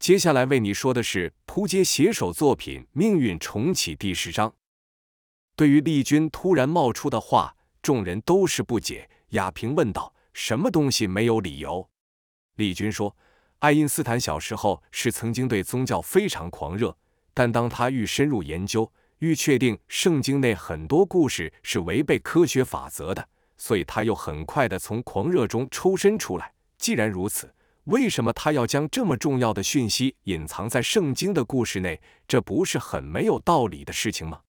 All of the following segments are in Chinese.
接下来为你说的是扑街写手作品《命运重启》第十章。对于丽君突然冒出的话，众人都是不解。雅萍问道：“什么东西没有理由？”丽君说：“爱因斯坦小时候是曾经对宗教非常狂热，但当他愈深入研究，愈确定圣经内很多故事是违背科学法则的，所以他又很快的从狂热中抽身出来。既然如此，为什么他要将这么重要的讯息隐藏在圣经的故事内？这不是很没有道理的事情吗？”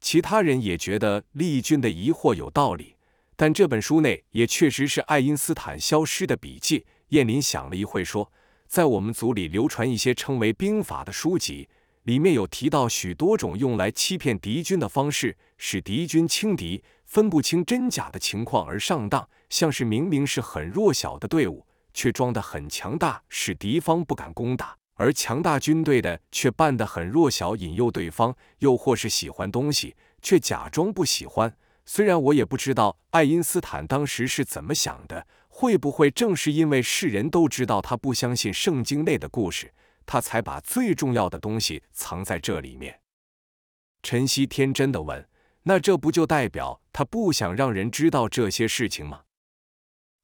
其他人也觉得丽君的疑惑有道理，但这本书内也确实是爱因斯坦消失的笔记。燕林想了一会，说：“在我们组里流传一些称为兵法的书籍，里面有提到许多种用来欺骗敌军的方式，使敌军轻敌、分不清真假的情况而上当。像是明明是很弱小的队伍，却装得很强大，使敌方不敢攻打；而强大军队的却扮得很弱小，引诱对方；又或是喜欢东西，却假装不喜欢。虽然我也不知道爱因斯坦当时是怎么想的。”会不会正是因为世人都知道他不相信圣经内的故事，他才把最重要的东西藏在这里面？晨曦天真的问：“那这不就代表他不想让人知道这些事情吗？”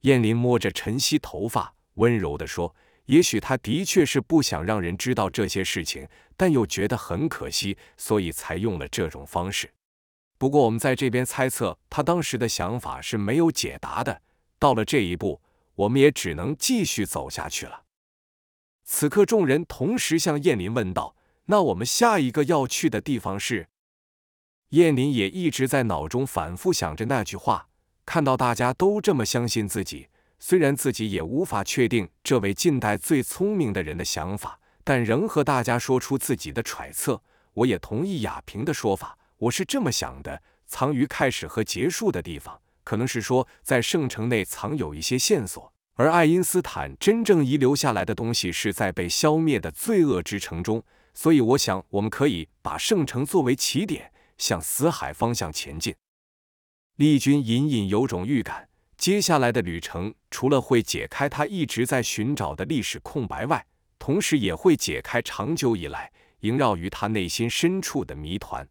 燕林摸着晨曦头发，温柔地说：“也许他的确是不想让人知道这些事情，但又觉得很可惜，所以才用了这种方式。不过我们在这边猜测，他当时的想法是没有解答的。”到了这一步，我们也只能继续走下去了。此刻，众人同时向燕林问道：“那我们下一个要去的地方是？”燕林也一直在脑中反复想着那句话。看到大家都这么相信自己，虽然自己也无法确定这位近代最聪明的人的想法，但仍和大家说出自己的揣测。我也同意雅萍的说法，我是这么想的：藏于开始和结束的地方。可能是说，在圣城内藏有一些线索，而爱因斯坦真正遗留下来的东西是在被消灭的罪恶之城中。所以，我想我们可以把圣城作为起点，向死海方向前进。丽君隐隐有种预感，接下来的旅程除了会解开他一直在寻找的历史空白外，同时也会解开长久以来萦绕于他内心深处的谜团。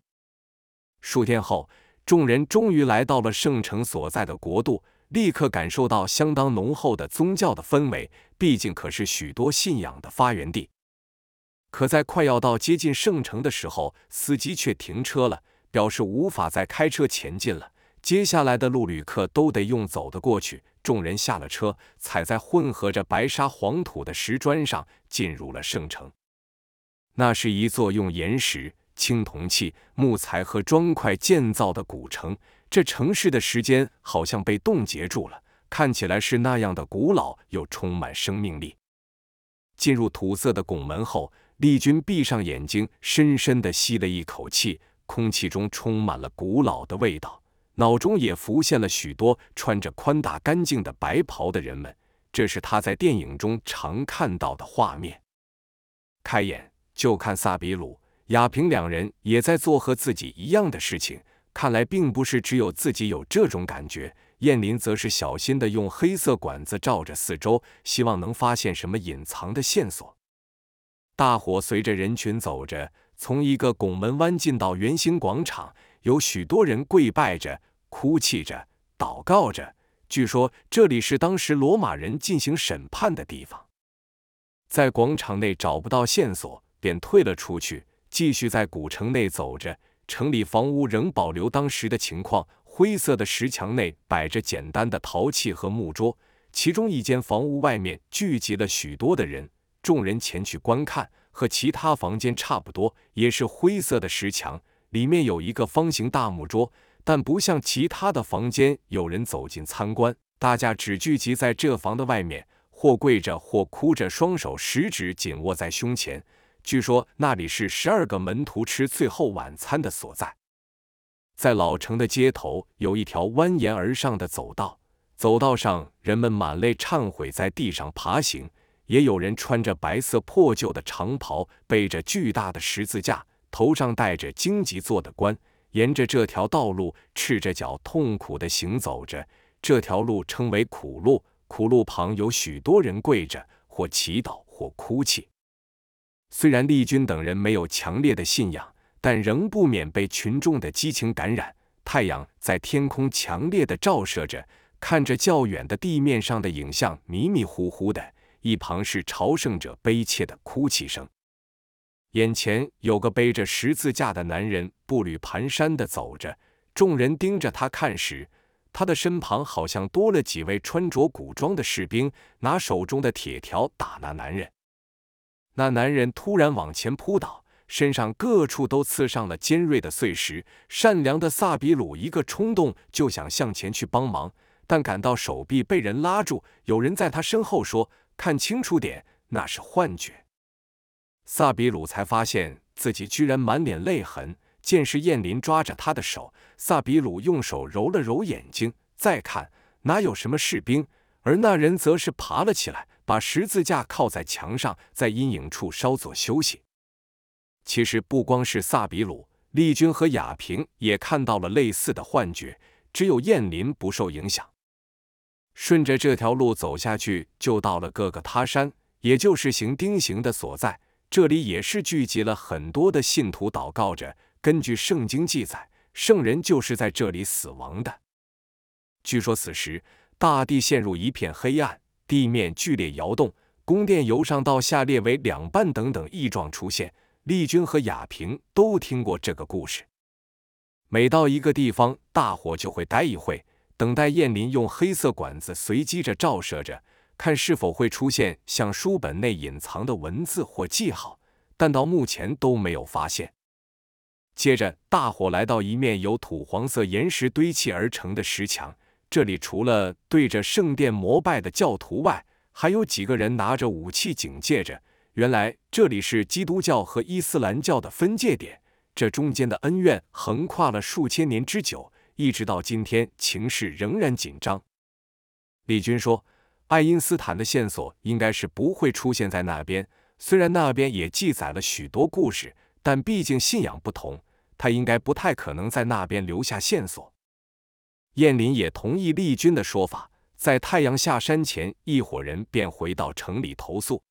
数天后。众人终于来到了圣城所在的国度，立刻感受到相当浓厚的宗教的氛围。毕竟可是许多信仰的发源地。可在快要到接近圣城的时候，司机却停车了，表示无法再开车前进了。接下来的路，旅客都得用走的过去。众人下了车，踩在混合着白沙黄土的石砖上，进入了圣城。那是一座用岩石。青铜器、木材和砖块建造的古城，这城市的时间好像被冻结住了，看起来是那样的古老又充满生命力。进入土色的拱门后，丽君闭上眼睛，深深地吸了一口气，空气中充满了古老的味道，脑中也浮现了许多穿着宽大干净的白袍的人们，这是他在电影中常看到的画面。开眼就看萨比鲁。雅萍两人也在做和自己一样的事情，看来并不是只有自己有这种感觉。燕林则是小心的用黑色管子照着四周，希望能发现什么隐藏的线索。大伙随着人群走着，从一个拱门弯进到圆形广场，有许多人跪拜着、哭泣着、祷告着。据说这里是当时罗马人进行审判的地方。在广场内找不到线索，便退了出去。继续在古城内走着，城里房屋仍保留当时的情况。灰色的石墙内摆着简单的陶器和木桌，其中一间房屋外面聚集了许多的人。众人前去观看，和其他房间差不多，也是灰色的石墙。里面有一个方形大木桌，但不像其他的房间有人走进参观。大家只聚集在这房的外面，或跪着，或哭着，双手食指紧握在胸前。据说那里是十二个门徒吃最后晚餐的所在。在老城的街头，有一条蜿蜒而上的走道，走道上人们满泪忏悔，在地上爬行；也有人穿着白色破旧的长袍，背着巨大的十字架，头上戴着荆棘做的冠，沿着这条道路赤着脚痛苦地行走着。这条路称为苦路，苦路旁有许多人跪着，或祈祷，或哭泣。虽然丽君等人没有强烈的信仰，但仍不免被群众的激情感染。太阳在天空强烈的照射着，看着较远的地面上的影像迷迷糊糊的，一旁是朝圣者悲切的哭泣声。眼前有个背着十字架的男人步履蹒跚的走着，众人盯着他看时，他的身旁好像多了几位穿着古装的士兵，拿手中的铁条打那男人。那男人突然往前扑倒。身上各处都刺上了尖锐的碎石。善良的萨比鲁一个冲动就想向前去帮忙，但感到手臂被人拉住，有人在他身后说：“看清楚点，那是幻觉。”萨比鲁才发现自己居然满脸泪痕。见是燕林抓着他的手，萨比鲁用手揉了揉眼睛，再看哪有什么士兵，而那人则是爬了起来，把十字架靠在墙上，在阴影处稍作休息。其实不光是萨比鲁、丽君和雅萍也看到了类似的幻觉，只有燕林不受影响。顺着这条路走下去，就到了各个他山，也就是行丁行的所在。这里也是聚集了很多的信徒祷告着。根据圣经记载，圣人就是在这里死亡的。据说此时大地陷入一片黑暗，地面剧烈摇动，宫殿由上到下裂为两半，等等异状出现。丽君和雅萍都听过这个故事。每到一个地方，大伙就会待一会，等待燕林用黑色管子随机着照射着，看是否会出现像书本内隐藏的文字或记号，但到目前都没有发现。接着，大伙来到一面由土黄色岩石堆砌而成的石墙，这里除了对着圣殿膜拜的教徒外，还有几个人拿着武器警戒着。原来这里是基督教和伊斯兰教的分界点，这中间的恩怨横跨了数千年之久，一直到今天，情势仍然紧张。李军说：“爱因斯坦的线索应该是不会出现在那边，虽然那边也记载了许多故事，但毕竟信仰不同，他应该不太可能在那边留下线索。”燕林也同意丽君的说法，在太阳下山前，一伙人便回到城里投宿。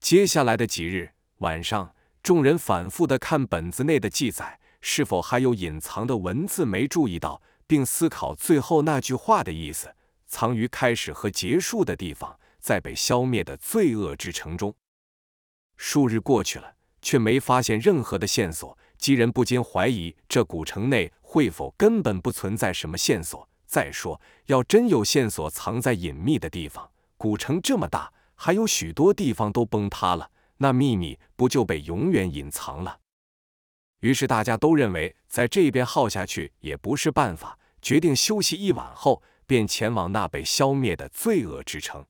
接下来的几日晚上，众人反复的看本子内的记载，是否还有隐藏的文字没注意到，并思考最后那句话的意思，藏于开始和结束的地方，在被消灭的罪恶之城中。数日过去了，却没发现任何的线索，几人不禁怀疑这古城内会否根本不存在什么线索。再说，要真有线索藏在隐秘的地方，古城这么大。还有许多地方都崩塌了，那秘密不就被永远隐藏了？于是大家都认为在这边耗下去也不是办法，决定休息一晚后便前往那被消灭的罪恶之城。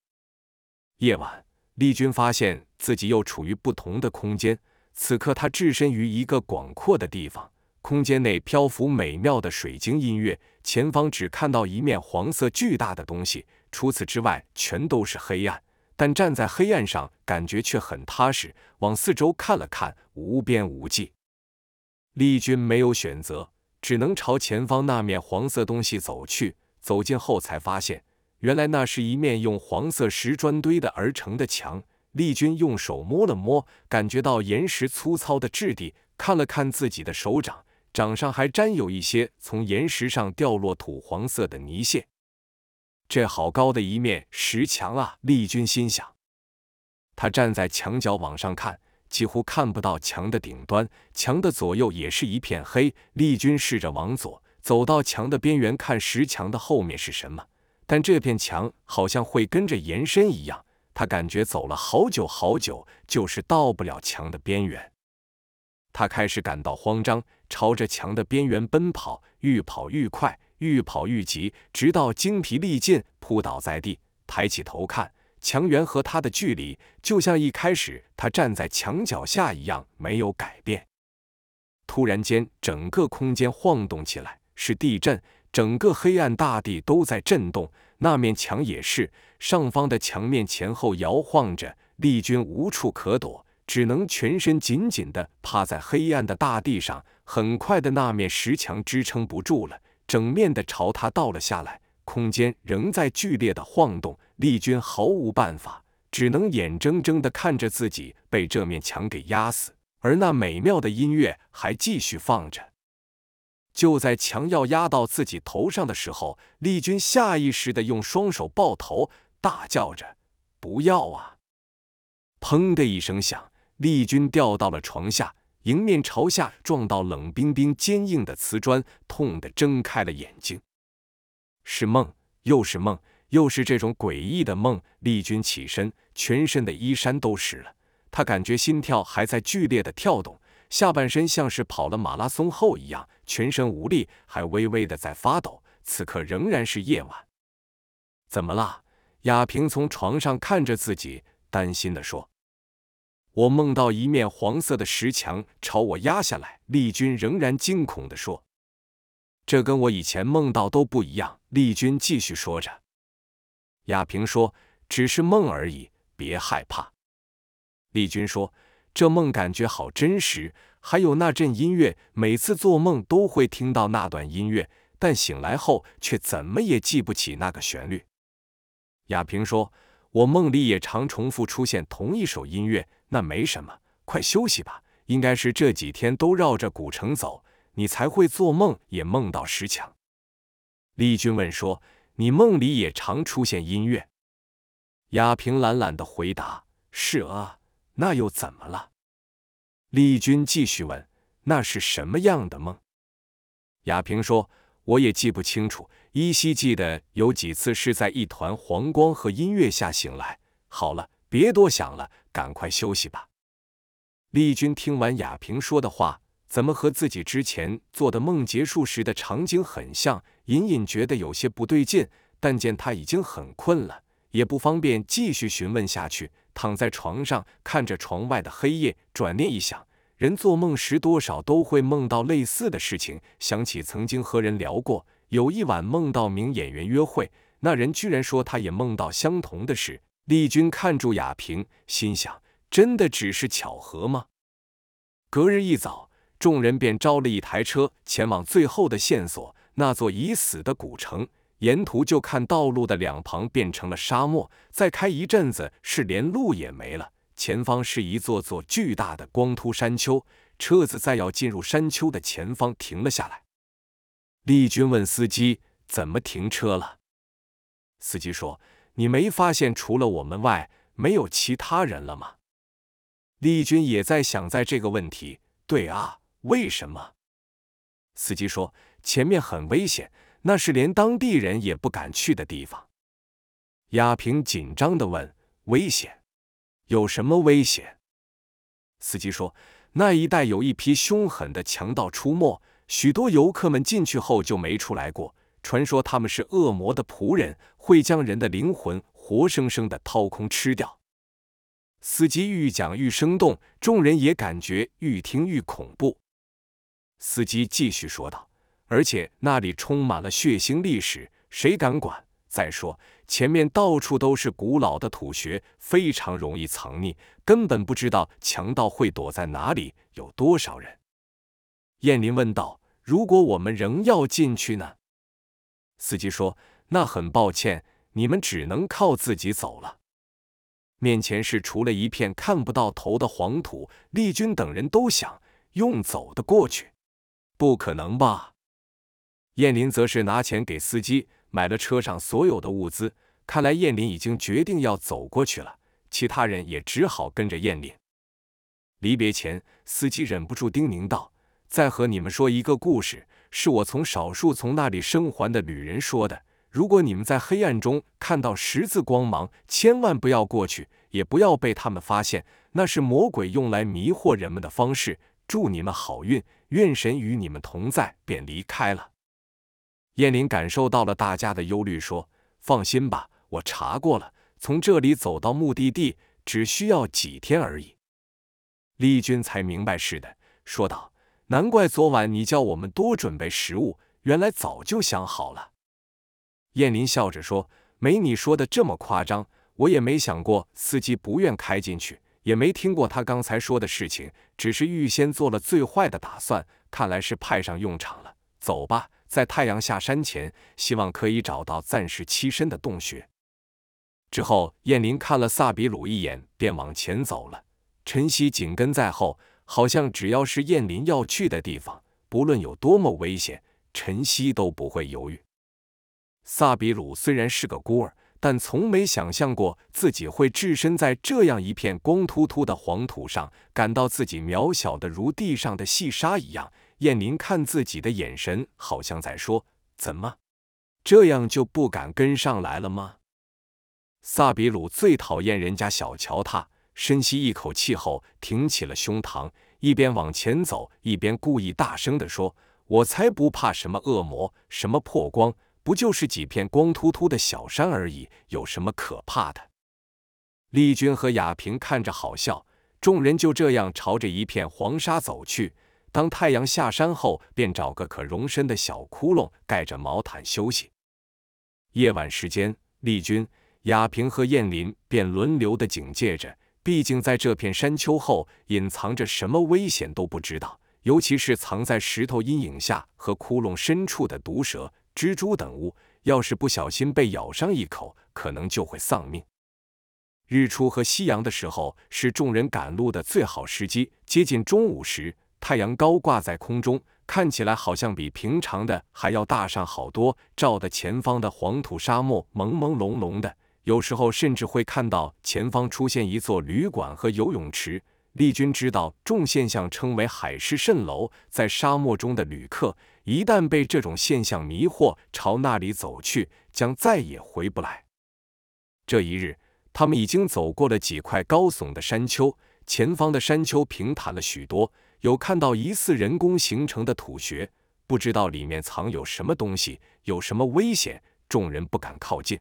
夜晚，丽君发现自己又处于不同的空间，此刻他置身于一个广阔的地方，空间内漂浮美妙的水晶音乐，前方只看到一面黄色巨大的东西，除此之外全都是黑暗。但站在黑暗上，感觉却很踏实。往四周看了看，无边无际。丽君没有选择，只能朝前方那面黄色东西走去。走近后，才发现原来那是一面用黄色石砖堆的而成的墙。丽君用手摸了摸，感觉到岩石粗糙的质地，看了看自己的手掌，掌上还沾有一些从岩石上掉落土黄色的泥屑。这好高的一面石墙啊！丽君心想。他站在墙角往上看，几乎看不到墙的顶端，墙的左右也是一片黑。丽君试着往左走到墙的边缘，看石墙的后面是什么，但这片墙好像会跟着延伸一样，他感觉走了好久好久，就是到不了墙的边缘。他开始感到慌张，朝着墙的边缘奔跑，愈跑愈快。愈跑愈急，直到精疲力尽，扑倒在地。抬起头看，墙缘和他的距离，就像一开始他站在墙脚下一样，没有改变。突然间，整个空间晃动起来，是地震，整个黑暗大地都在震动，那面墙也是。上方的墙面前后摇晃着，丽君无处可躲，只能全身紧紧地趴在黑暗的大地上。很快的，那面石墙支撑不住了。整面的朝他倒了下来，空间仍在剧烈的晃动。丽君毫无办法，只能眼睁睁的看着自己被这面墙给压死，而那美妙的音乐还继续放着。就在强要压到自己头上的时候，丽君下意识的用双手抱头，大叫着：“不要啊！”砰的一声响，丽君掉到了床下，迎面朝下撞到冷冰冰、坚硬的瓷砖，痛得睁开了眼睛。是梦，又是梦，又是这种诡异的梦。丽君起身，全身的衣衫都湿了，她感觉心跳还在剧烈的跳动。下半身像是跑了马拉松后一样，全身无力，还微微的在发抖。此刻仍然是夜晚。怎么了？亚平从床上看着自己，担心的说：“我梦到一面黄色的石墙朝我压下来。”丽君仍然惊恐的说：“这跟我以前梦到都不一样。”丽君继续说着。亚平说：“只是梦而已，别害怕。”丽君说。这梦感觉好真实，还有那阵音乐，每次做梦都会听到那段音乐，但醒来后却怎么也记不起那个旋律。亚平说：“我梦里也常重复出现同一首音乐，那没什么，快休息吧。应该是这几天都绕着古城走，你才会做梦也梦到石墙。”丽君问说：“你梦里也常出现音乐？”亚平懒懒的回答：“是啊。”那又怎么了？丽君继续问：“那是什么样的梦？”亚平说：“我也记不清楚，依稀记得有几次是在一团黄光和音乐下醒来。”好了，别多想了，赶快休息吧。丽君听完亚平说的话，怎么和自己之前做的梦结束时的场景很像？隐隐觉得有些不对劲，但见他已经很困了，也不方便继续询问下去。躺在床上，看着床外的黑夜，转念一想，人做梦时多少都会梦到类似的事情。想起曾经和人聊过，有一晚梦到名演员约会，那人居然说他也梦到相同的事。丽君看住雅萍，心想：真的只是巧合吗？隔日一早，众人便招了一台车前往最后的线索——那座已死的古城。沿途就看道路的两旁变成了沙漠，再开一阵子是连路也没了。前方是一座座巨大的光秃山丘，车子在要进入山丘的前方停了下来。丽君问司机：“怎么停车了？”司机说：“你没发现除了我们外没有其他人了吗？”丽君也在想在这个问题。对啊，为什么？司机说：“前面很危险。”那是连当地人也不敢去的地方。亚平紧张的问：“危险？有什么危险？”司机说：“那一带有一批凶狠的强盗出没，许多游客们进去后就没出来过。传说他们是恶魔的仆人，会将人的灵魂活生生的掏空吃掉。”司机愈讲愈生动，众人也感觉愈听愈恐怖。司机继续说道。而且那里充满了血腥历史，谁敢管？再说前面到处都是古老的土穴，非常容易藏匿，根本不知道强盗会躲在哪里，有多少人。燕林问道：“如果我们仍要进去呢？”司机说：“那很抱歉，你们只能靠自己走了。”面前是除了一片看不到头的黄土，丽君等人都想用走的过去，不可能吧？燕林则是拿钱给司机买了车上所有的物资。看来燕林已经决定要走过去了，其他人也只好跟着燕林。离别前，司机忍不住叮咛道：“再和你们说一个故事，是我从少数从那里生还的旅人说的。如果你们在黑暗中看到十字光芒，千万不要过去，也不要被他们发现，那是魔鬼用来迷惑人们的方式。祝你们好运，愿神与你们同在。”便离开了。燕林感受到了大家的忧虑，说：“放心吧，我查过了，从这里走到目的地只需要几天而已。”丽君才明白似的，说道：“难怪昨晚你叫我们多准备食物，原来早就想好了。”燕林笑着说：“没你说的这么夸张，我也没想过司机不愿开进去，也没听过他刚才说的事情，只是预先做了最坏的打算，看来是派上用场了。走吧。”在太阳下山前，希望可以找到暂时栖身的洞穴。之后，燕林看了萨比鲁一眼，便往前走了。晨曦紧跟在后，好像只要是燕林要去的地方，不论有多么危险，晨曦都不会犹豫。萨比鲁虽然是个孤儿，但从没想象过自己会置身在这样一片光秃秃的黄土上，感到自己渺小的如地上的细沙一样。燕林看自己的眼神，好像在说：“怎么，这样就不敢跟上来了吗？”萨比鲁最讨厌人家小瞧他，深吸一口气后，挺起了胸膛，一边往前走，一边故意大声地说：“我才不怕什么恶魔，什么破光，不就是几片光秃秃的小山而已，有什么可怕的？”丽君和雅萍看着好笑，众人就这样朝着一片黄沙走去。当太阳下山后，便找个可容身的小窟窿，盖着毛毯休息。夜晚时间，丽君。雅萍和燕林便轮流的警戒着，毕竟在这片山丘后隐藏着什么危险都不知道，尤其是藏在石头阴影下和窟窿深处的毒蛇、蜘蛛等物，要是不小心被咬上一口，可能就会丧命。日出和夕阳的时候是众人赶路的最好时机。接近中午时，太阳高挂在空中，看起来好像比平常的还要大上好多，照得前方的黄土沙漠朦朦胧胧的。有时候甚至会看到前方出现一座旅馆和游泳池。丽君知道，众现象称为海市蜃楼。在沙漠中的旅客，一旦被这种现象迷惑，朝那里走去，将再也回不来。这一日，他们已经走过了几块高耸的山丘，前方的山丘平坦了许多，有看到疑似人工形成的土穴，不知道里面藏有什么东西，有什么危险，众人不敢靠近。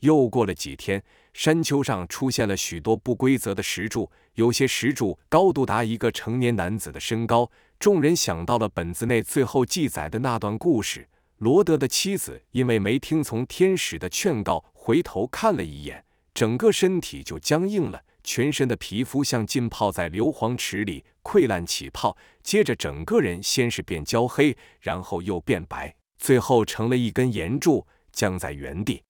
又过了几天，山丘上出现了许多不规则的石柱，有些石柱高度达一个成年男子的身高。众人想到了本子内最后记载的那段故事：罗德的妻子因为没听从天使的劝告，回头看了一眼，整个身体就僵硬了，全身的皮肤像浸泡在硫磺池里溃烂起泡，接着整个人先是变焦黑，然后又变白，最后成了一根岩柱，僵在原地。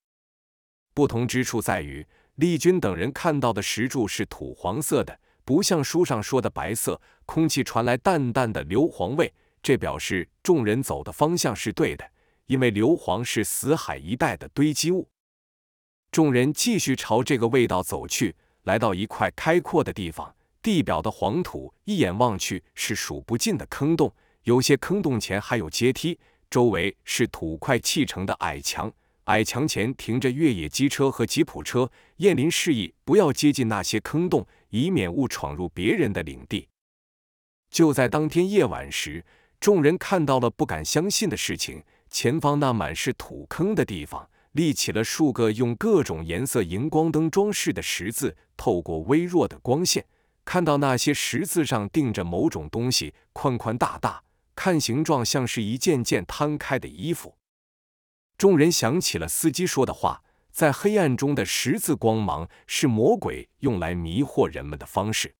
不同之处在于，丽君等人看到的石柱是土黄色的，不像书上说的白色。空气传来淡淡的硫磺味，这表示众人走的方向是对的，因为硫磺是死海一带的堆积物。众人继续朝这个味道走去，来到一块开阔的地方，地表的黄土一眼望去是数不尽的坑洞，有些坑洞前还有阶梯，周围是土块砌成的矮墙。矮墙前停着越野机车和吉普车，燕林示意不要接近那些坑洞，以免误闯入别人的领地。就在当天夜晚时，众人看到了不敢相信的事情：前方那满是土坑的地方，立起了数个用各种颜色荧光灯装饰的十字。透过微弱的光线，看到那些十字上钉着某种东西，宽宽大大，看形状像是一件件摊开的衣服。众人想起了司机说的话，在黑暗中的十字光芒是魔鬼用来迷惑人们的方式。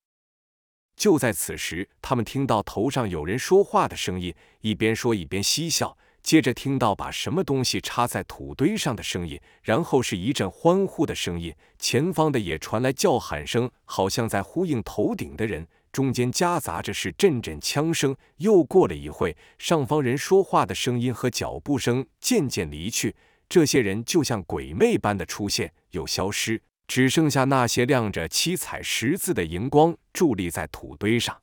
就在此时，他们听到头上有人说话的声音，一边说一边嬉笑。接着听到把什么东西插在土堆上的声音，然后是一阵欢呼的声音，前方的也传来叫喊声，好像在呼应头顶的人。中间夹杂着是阵阵枪声。又过了一会，上方人说话的声音和脚步声渐渐离去，这些人就像鬼魅般的出现又消失，只剩下那些亮着七彩十字的荧光伫立在土堆上。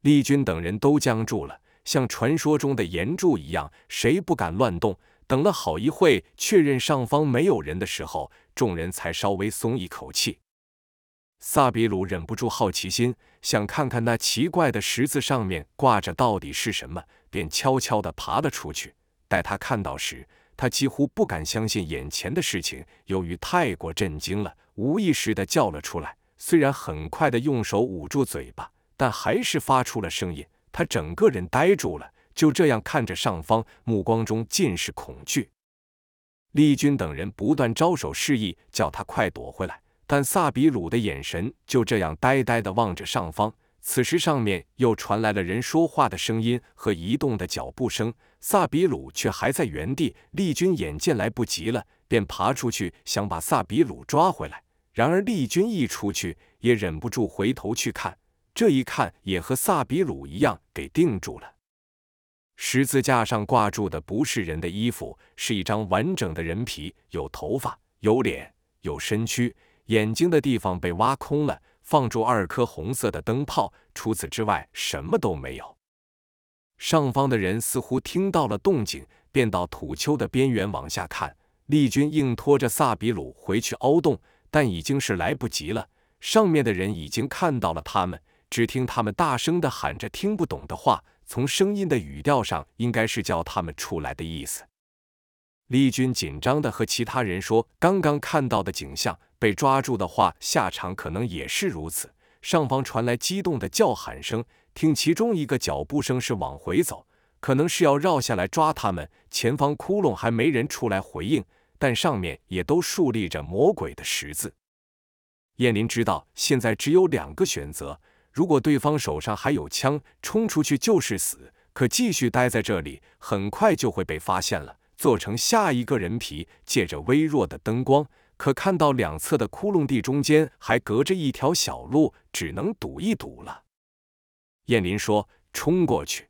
丽君等人都僵住了，像传说中的岩柱一样，谁不敢乱动。等了好一会，确认上方没有人的时候，众人才稍微松一口气。萨比鲁忍不住好奇心，想看看那奇怪的十字上面挂着到底是什么，便悄悄地爬了出去。待他看到时，他几乎不敢相信眼前的事情，由于太过震惊了，无意识地叫了出来。虽然很快地用手捂住嘴巴，但还是发出了声音。他整个人呆住了，就这样看着上方，目光中尽是恐惧。丽君等人不断招手示意，叫他快躲回来。但萨比鲁的眼神就这样呆呆地望着上方。此时，上面又传来了人说话的声音和移动的脚步声。萨比鲁却还在原地。丽君眼见来不及了，便爬出去想把萨比鲁抓回来。然而丽君一出去，也忍不住回头去看，这一看也和萨比鲁一样，给定住了。十字架上挂住的不是人的衣服，是一张完整的人皮，有头发，有脸，有身躯，眼睛的地方被挖空了，放住二颗红色的灯泡。除此之外，什么都没有。上方的人似乎听到了动静，便到土丘的边缘往下看。丽君硬拖着萨比鲁回去凹洞。但已经是来不及了。上面的人已经看到了他们，只听他们大声的喊着听不懂的话，从声音的语调上，应该是叫他们出来的意思。丽君紧张的和其他人说：“刚刚看到的景象，被抓住的话，下场可能也是如此。”上方传来激动的叫喊声，听其中一个脚步声是往回走，可能是要绕下来抓他们。前方窟窿还没人出来回应。但上面也都竖立着魔鬼的十字。燕林知道现在只有两个选择：如果对方手上还有枪，冲出去就是死；可继续待在这里，很快就会被发现了，做成下一个人皮。借着微弱的灯光，可看到两侧的窟窿地中间还隔着一条小路，只能赌一赌了。燕林说：“冲过去！”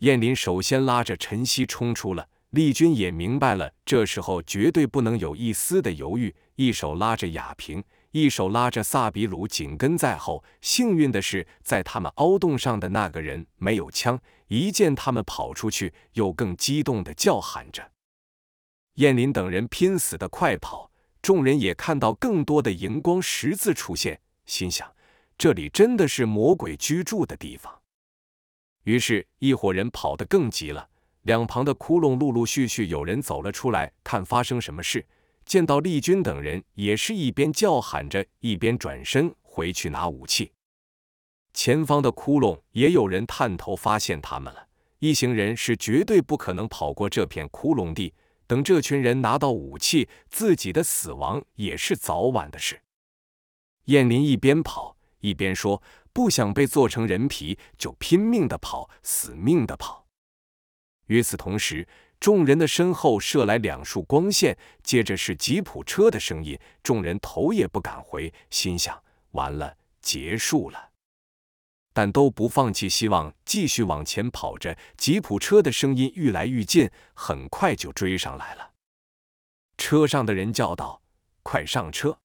燕林首先拉着陈曦冲出了。丽君也明白了，这时候绝对不能有一丝的犹豫，一手拉着雅萍，一手拉着萨比鲁，紧跟在后。幸运的是，在他们凹洞上的那个人没有枪，一见他们跑出去，又更激动地叫喊着。燕林等人拼死的快跑，众人也看到更多的荧光十字出现，心想：这里真的是魔鬼居住的地方。于是，一伙人跑得更急了。两旁的窟窿陆陆续续有人走了出来，看发生什么事。见到丽君等人，也是一边叫喊着，一边转身回去拿武器。前方的窟窿也有人探头发现他们了。一行人是绝对不可能跑过这片窟窿地。等这群人拿到武器，自己的死亡也是早晚的事。燕林一边跑一边说：“不想被做成人皮，就拼命的跑，死命的跑。”与此同时，众人的身后射来两束光线，接着是吉普车的声音。众人头也不敢回，心想：完了，结束了。但都不放弃希望，继续往前跑着。吉普车的声音愈来愈近，很快就追上来了。车上的人叫道：“快上车！”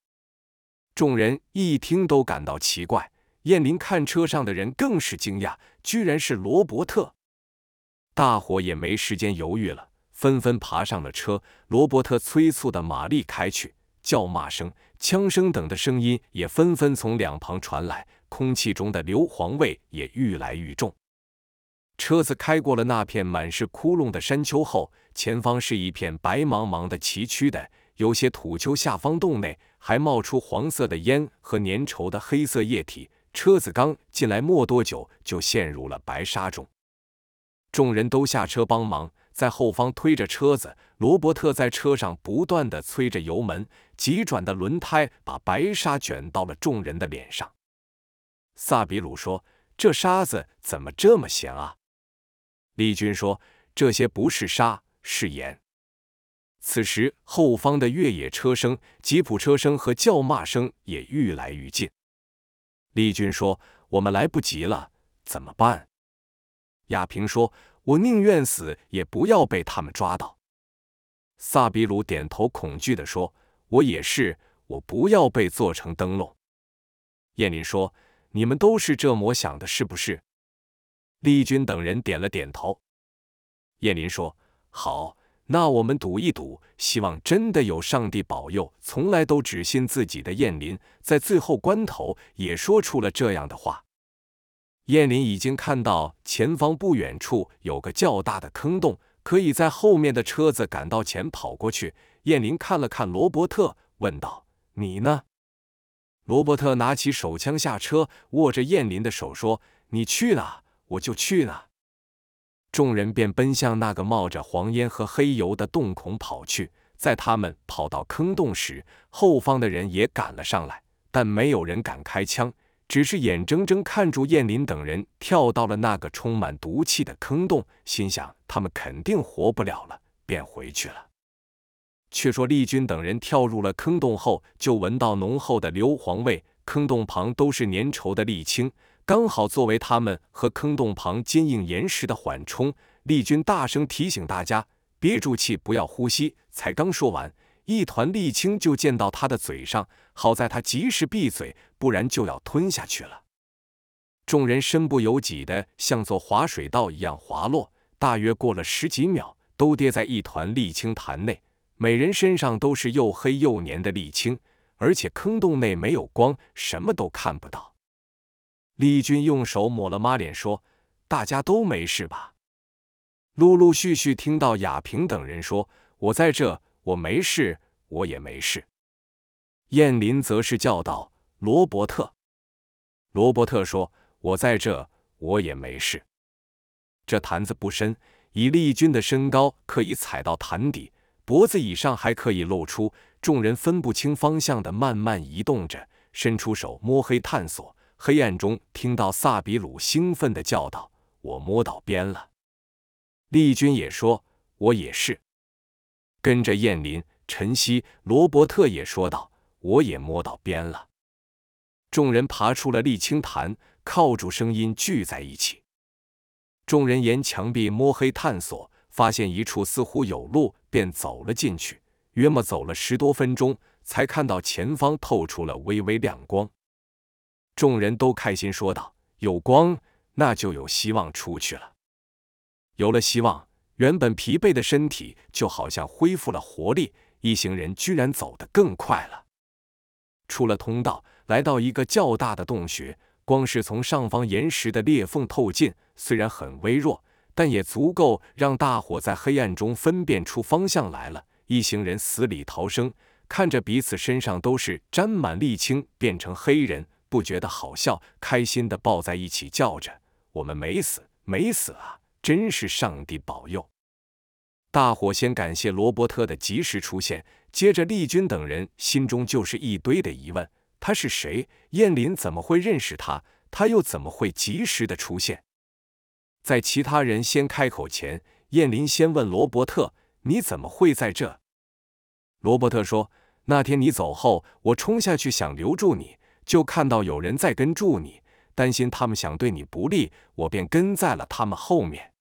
众人一听都感到奇怪。燕林看车上的人更是惊讶，居然是罗伯特。大伙也没时间犹豫了，纷纷爬上了车。罗伯特催促的马力开去，叫骂声、枪声等的声音也纷纷从两旁传来，空气中的硫磺味也愈来愈重。车子开过了那片满是窟窿的山丘后，前方是一片白茫茫的崎岖的，有些土丘下方洞内还冒出黄色的烟和粘稠的黑色液体。车子刚进来没多久，就陷入了白沙中。众人都下车帮忙，在后方推着车子。罗伯特在车上不断的催着油门，急转的轮胎把白沙卷到了众人的脸上。萨比鲁说：“这沙子怎么这么咸啊？”丽君说：“这些不是沙，是盐。”此时，后方的越野车声、吉普车声和叫骂声也愈来愈近。丽君说：“我们来不及了，怎么办？”亚平说：“我宁愿死，也不要被他们抓到。”萨比鲁点头，恐惧地说：“我也是，我不要被做成灯笼。”燕林说：“你们都是这么想的，是不是？”丽君等人点了点头。燕林说：“好，那我们赌一赌，希望真的有上帝保佑。”从来都只信自己的燕林，在最后关头也说出了这样的话。燕林已经看到前方不远处有个较大的坑洞，可以在后面的车子赶到前跑过去。燕林看了看罗伯特，问道：“你呢？”罗伯特拿起手枪下车，握着燕林的手说：“你去哪，我就去哪。”众人便奔向那个冒着黄烟和黑油的洞孔跑去。在他们跑到坑洞时，后方的人也赶了上来，但没有人敢开枪。只是眼睁睁看住燕林等人跳到了那个充满毒气的坑洞，心想他们肯定活不了了，便回去了。却说丽君等人跳入了坑洞后，就闻到浓厚的硫磺味。坑洞旁都是粘稠的沥青，刚好作为他们和坑洞旁坚硬岩石的缓冲。丽君大声提醒大家憋住气，不要呼吸。才刚说完，一团沥青就溅到他的嘴上。好在他及时闭嘴，不然就要吞下去了。众人身不由己的像座滑水道一样滑落，大约过了十几秒，都跌在一团沥青潭内。每人身上都是又黑又黏的沥青。而且坑洞内没有光，什么都看不到。丽君用手抹了抹脸，说：“大家都没事吧？”陆陆续续听到雅萍等人说：“我在这，我没事，我也没事。”燕林则是叫道：“罗伯特。”罗伯特说：“我在这，我也没事。”这坛子不深，以丽君的身高可以踩到坛底，脖子以上还可以露出。众人分不清方向的慢慢移动着，伸出手摸黑探索。黑暗中听到萨比鲁兴奋的叫道：“我摸到边了！”丽君也说：“我也是。”跟着燕林、晨曦、罗伯特也说道：“我也摸到边了。”众人爬出了沥青潭，靠住声音聚在一起。众人沿墙壁摸黑探索，发现一处似乎有路，便走了进去。约莫走了十多分钟，才看到前方透出了微微亮光。众人都开心说道：“有光，那就有希望出去了。有了希望，原本疲惫的身体就好像恢复了活力。一行人居然走得更快了。出了通道，来到一个较大的洞穴，光是从上方岩石的裂缝透进，虽然很微弱，但也足够让大伙在黑暗中分辨出方向来了。一行人死里逃生，看着彼此身上都是沾满沥青，变成黑人，不觉得好笑，开心的抱在一起，叫着：“我们没死，没死啊！真是上帝保佑！”大伙先感谢罗伯特的及时出现，接着丽君等人心中就是一堆的疑问：他是谁？燕林怎么会认识他？他又怎么会及时的出现？在其他人先开口前，燕林先问罗伯特。你怎么会在这？罗伯特说：“那天你走后，我冲下去想留住你，就看到有人在跟住你，担心他们想对你不利，我便跟在了他们后面。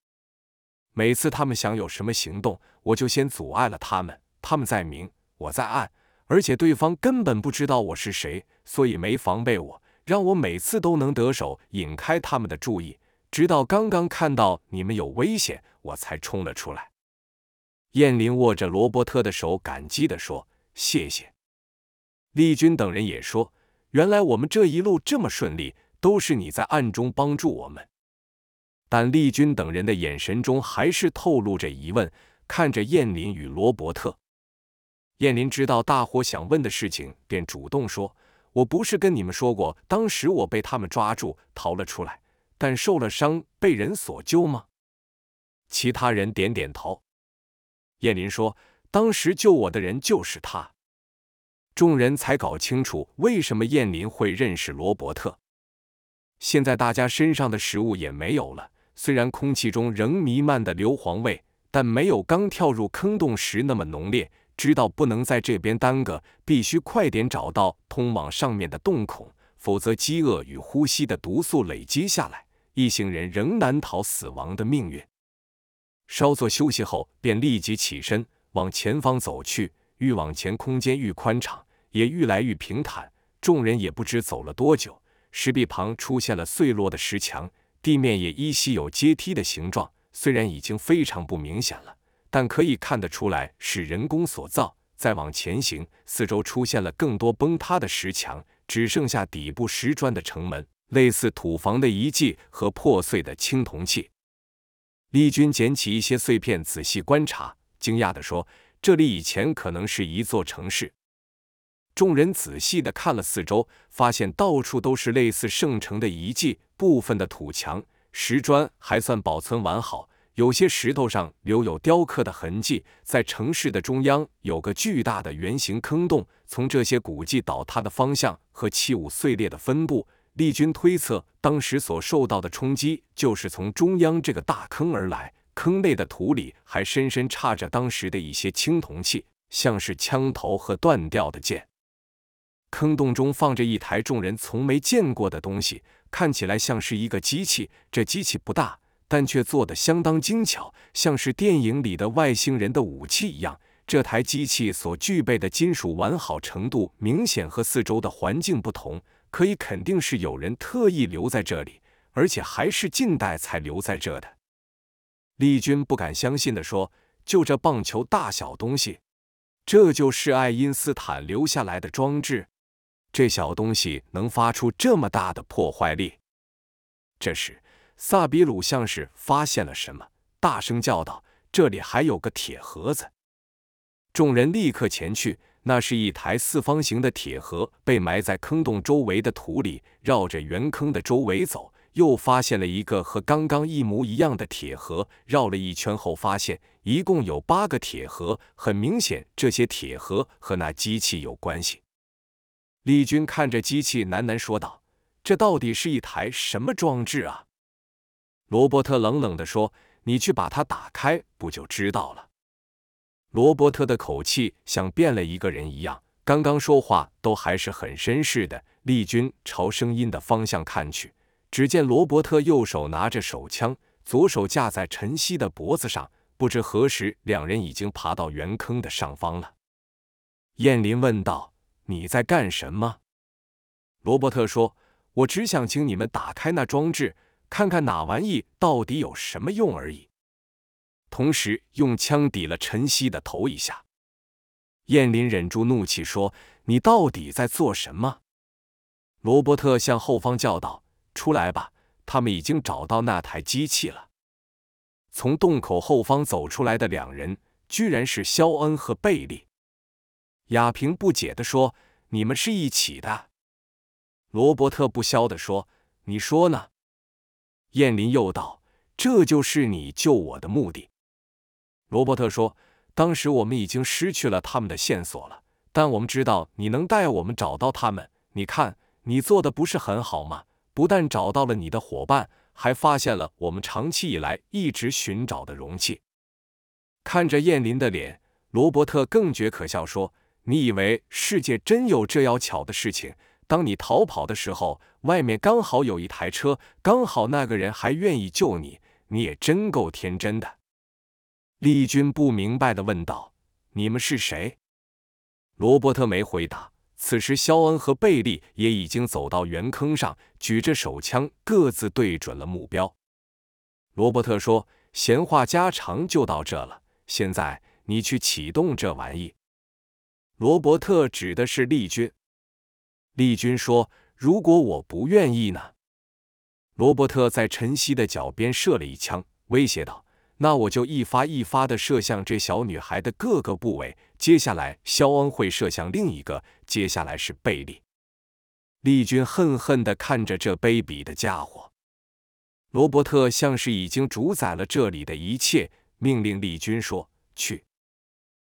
每次他们想有什么行动，我就先阻碍了他们。他们在明，我在暗，而且对方根本不知道我是谁，所以没防备我，让我每次都能得手，引开他们的注意。直到刚刚看到你们有危险，我才冲了出来。”燕林握着罗伯特的手，感激地说：“谢谢。”丽君等人也说：“原来我们这一路这么顺利，都是你在暗中帮助我们。”但丽君等人的眼神中还是透露着疑问，看着燕林与罗伯特。燕林知道大伙想问的事情，便主动说：“我不是跟你们说过，当时我被他们抓住，逃了出来，但受了伤，被人所救吗？”其他人点点头。燕林说：“当时救我的人就是他。”众人才搞清楚为什么燕林会认识罗伯特。现在大家身上的食物也没有了，虽然空气中仍弥漫的硫磺味，但没有刚跳入坑洞时那么浓烈。知道不能在这边耽搁，必须快点找到通往上面的洞孔，否则饥饿与呼吸的毒素累积下来，一行人仍难逃死亡的命运。稍作休息后，便立即起身往前方走去。愈往前，空间愈宽敞，也愈来愈平坦。众人也不知走了多久，石壁旁出现了碎落的石墙，地面也依稀有阶梯的形状。虽然已经非常不明显了，但可以看得出来是人工所造。再往前行，四周出现了更多崩塌的石墙，只剩下底部石砖的城门，类似土房的遗迹和破碎的青铜器。丽君捡起一些碎片，仔细观察，惊讶地说：“这里以前可能是一座城市。”众人仔细地看了四周，发现到处都是类似圣城的遗迹，部分的土墙、石砖还算保存完好，有些石头上留有雕刻的痕迹。在城市的中央有个巨大的圆形坑洞，从这些古迹倒塌的方向和器物碎裂的分布。丽君推测，当时所受到的冲击就是从中央这个大坑而来。坑内的土里还深深插着当时的一些青铜器，像是枪头和断掉的剑。坑洞中放着一台众人从没见过的东西，看起来像是一个机器。这机器不大，但却做得相当精巧，像是电影里的外星人的武器一样。这台机器所具备的金属完好程度明显和四周的环境不同，可以肯定是有人特意留在这里，而且还是近代才留在这的。丽君不敢相信地说：“就这棒球大小东西，这就是爱因斯坦留下来的装置。这小东西能发出这么大的破坏力？”这时，萨比鲁像是发现了什么，大声叫道：“这里还有个铁盒子！”众人立刻前去，那是一台四方形的铁盒，被埋在坑洞周围的土里。绕着圆坑的周围走，又发现了一个和刚刚一模一样的铁盒。绕了一圈后，发现一共有八个铁盒。很明显，这些铁盒和那机器有关系。丽君看着机器，喃喃说道：“这到底是一台什么装置啊？”罗伯特冷冷地说：“你去把它打开，不就知道了。”罗伯特的口气像变了一个人一样，刚刚说话都还是很绅士的。丽君朝声音的方向看去，只见罗伯特右手拿着手枪，左手架在晨曦的脖子上。不知何时，两人已经爬到圆坑的上方了。燕林问道：“你在干什么？”罗伯特说：“我只想请你们打开那装置，看看哪玩意到底有什么用而已。”同时用枪抵了陈曦的头一下。燕林忍住怒气说：“你到底在做什么？”罗伯特向后方叫道：“出来吧，他们已经找到那台机器了。”从洞口后方走出来的两人，居然是肖恩和贝利。亚平不解地说：“你们是一起的？”罗伯特不消地说：“你说呢？”燕林又道：“这就是你救我的目的。”罗伯特说：“当时我们已经失去了他们的线索了，但我们知道你能带我们找到他们。你看，你做的不是很好吗？不但找到了你的伙伴，还发现了我们长期以来一直寻找的容器。”看着燕林的脸，罗伯特更觉可笑，说：“你以为世界真有这要巧的事情？当你逃跑的时候，外面刚好有一台车，刚好那个人还愿意救你，你也真够天真的。”丽君不明白的问道：“你们是谁？”罗伯特没回答。此时，肖恩和贝利也已经走到圆坑上，举着手枪，各自对准了目标。罗伯特说：“闲话家常就到这了，现在你去启动这玩意。”罗伯特指的是丽君。丽君说：“如果我不愿意呢？”罗伯特在晨曦的脚边射了一枪，威胁道。那我就一发一发的射向这小女孩的各个部位。接下来，肖恩会射向另一个。接下来是贝利。丽君恨恨的看着这卑鄙的家伙。罗伯特像是已经主宰了这里的一切，命令丽君说：“去。”